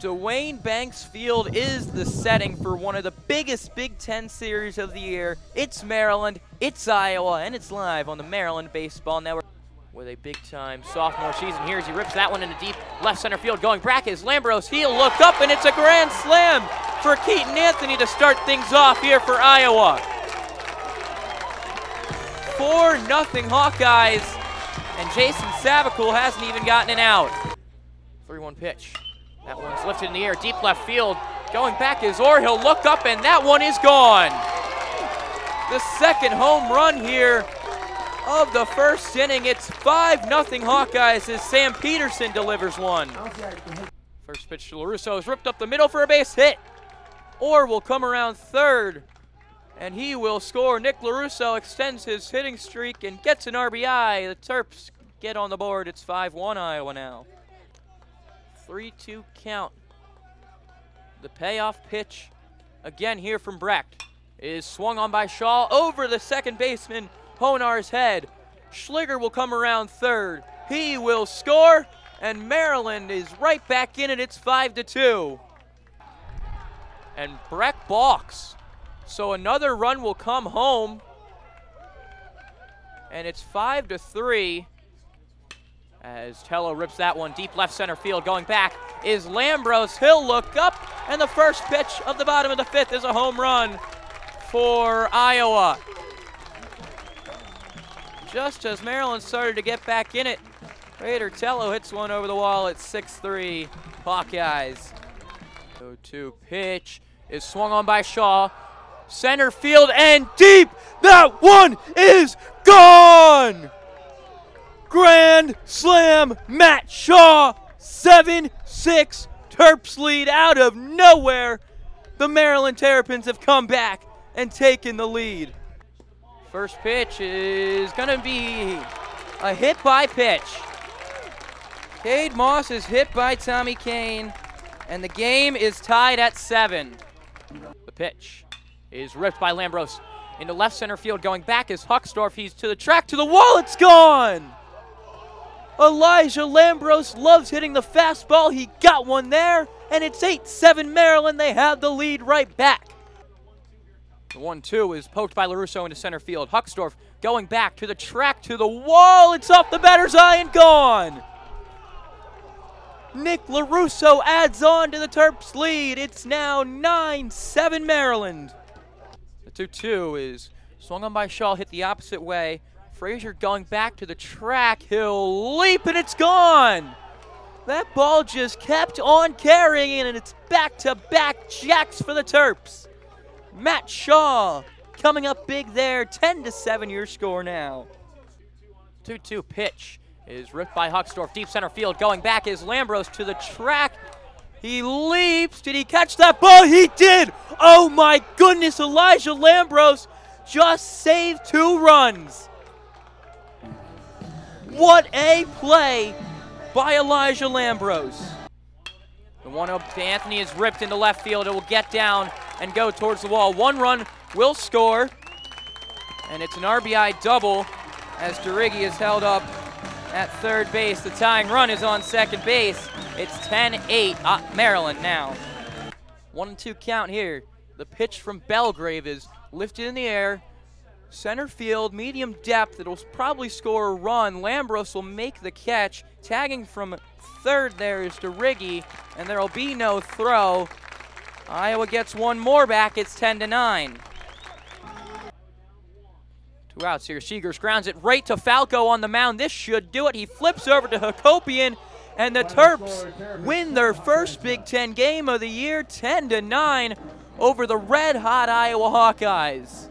Duane Banks Field is the setting for one of the biggest Big Ten series of the year. It's Maryland, it's Iowa, and it's live on the Maryland Baseball Network with a big time sophomore season here as he rips that one into deep left center field. Going back is Lambros. He'll look up, and it's a grand slam for Keaton Anthony to start things off here for Iowa. 4 nothing Hawkeyes, and Jason Savacool hasn't even gotten an out. 3 1 pitch. That one's lifted in the air, deep left field. Going back is Orr. He'll look up, and that one is gone. The second home run here of the first inning. It's 5 0 Hawkeyes as Sam Peterson delivers one. First pitch to Lorusso is ripped up the middle for a base hit. Orr will come around third, and he will score. Nick Lorusso extends his hitting streak and gets an RBI. The Terps get on the board. It's 5 1 Iowa now. 3 2 count. The payoff pitch, again here from Brecht, is swung on by Shaw over the second baseman, Honar's head. Shliger will come around third. He will score, and Maryland is right back in it. It's 5 to 2. And Brecht balks. So another run will come home. And it's 5 to 3 as Tello rips that one deep left center field. Going back is Lambros. He'll look up, and the first pitch of the bottom of the fifth is a home run for Iowa. Just as Maryland started to get back in it, Raider Tello hits one over the wall at 6-3 Hawkeyes. 0-2 pitch is swung on by Shaw. Center field and deep. That one is gone. Slam, Matt Shaw, 7 6. Terps lead out of nowhere. The Maryland Terrapins have come back and taken the lead. First pitch is going to be a hit by pitch. Cade Moss is hit by Tommy Kane, and the game is tied at seven. The pitch is ripped by Lambros into left center field. Going back is Huckstorf. He's to the track, to the wall. It's gone. Elijah Lambros loves hitting the fastball. He got one there, and it's 8 7 Maryland. They have the lead right back. The 1 2 is poked by Lorusso into center field. Huckstorf going back to the track, to the wall. It's off the batter's eye and gone. Nick Lorusso adds on to the Terps lead. It's now 9 7 Maryland. The 2 2 is swung on by Shaw, hit the opposite way. Frazier going back to the track. He'll leap and it's gone. That ball just kept on carrying and it's back to back jacks for the Terps. Matt Shaw coming up big there. 10 to 7 your score now. 2 2 pitch is ripped by Huckstorf. Deep center field. Going back is Lambros to the track. He leaps. Did he catch that ball? He did. Oh my goodness. Elijah Lambros just saved two runs. What a play by Elijah Lambros. The one up to Anthony is ripped into left field. It will get down and go towards the wall. One run will score, and it's an RBI double as Dorighi is held up at third base. The tying run is on second base. It's 10-8 uh, Maryland now. One and two count here. The pitch from Belgrave is lifted in the air. Center field, medium depth. It'll probably score a run. Lambros will make the catch. Tagging from third there is Dorighi, and there will be no throw. Iowa gets one more back. It's 10 to 9. Two outs here. Seegers grounds it right to Falco on the mound. This should do it. He flips over to Hacopian, and the Terps win their first Big Ten game of the year, 10 to 9, over the red hot Iowa Hawkeyes.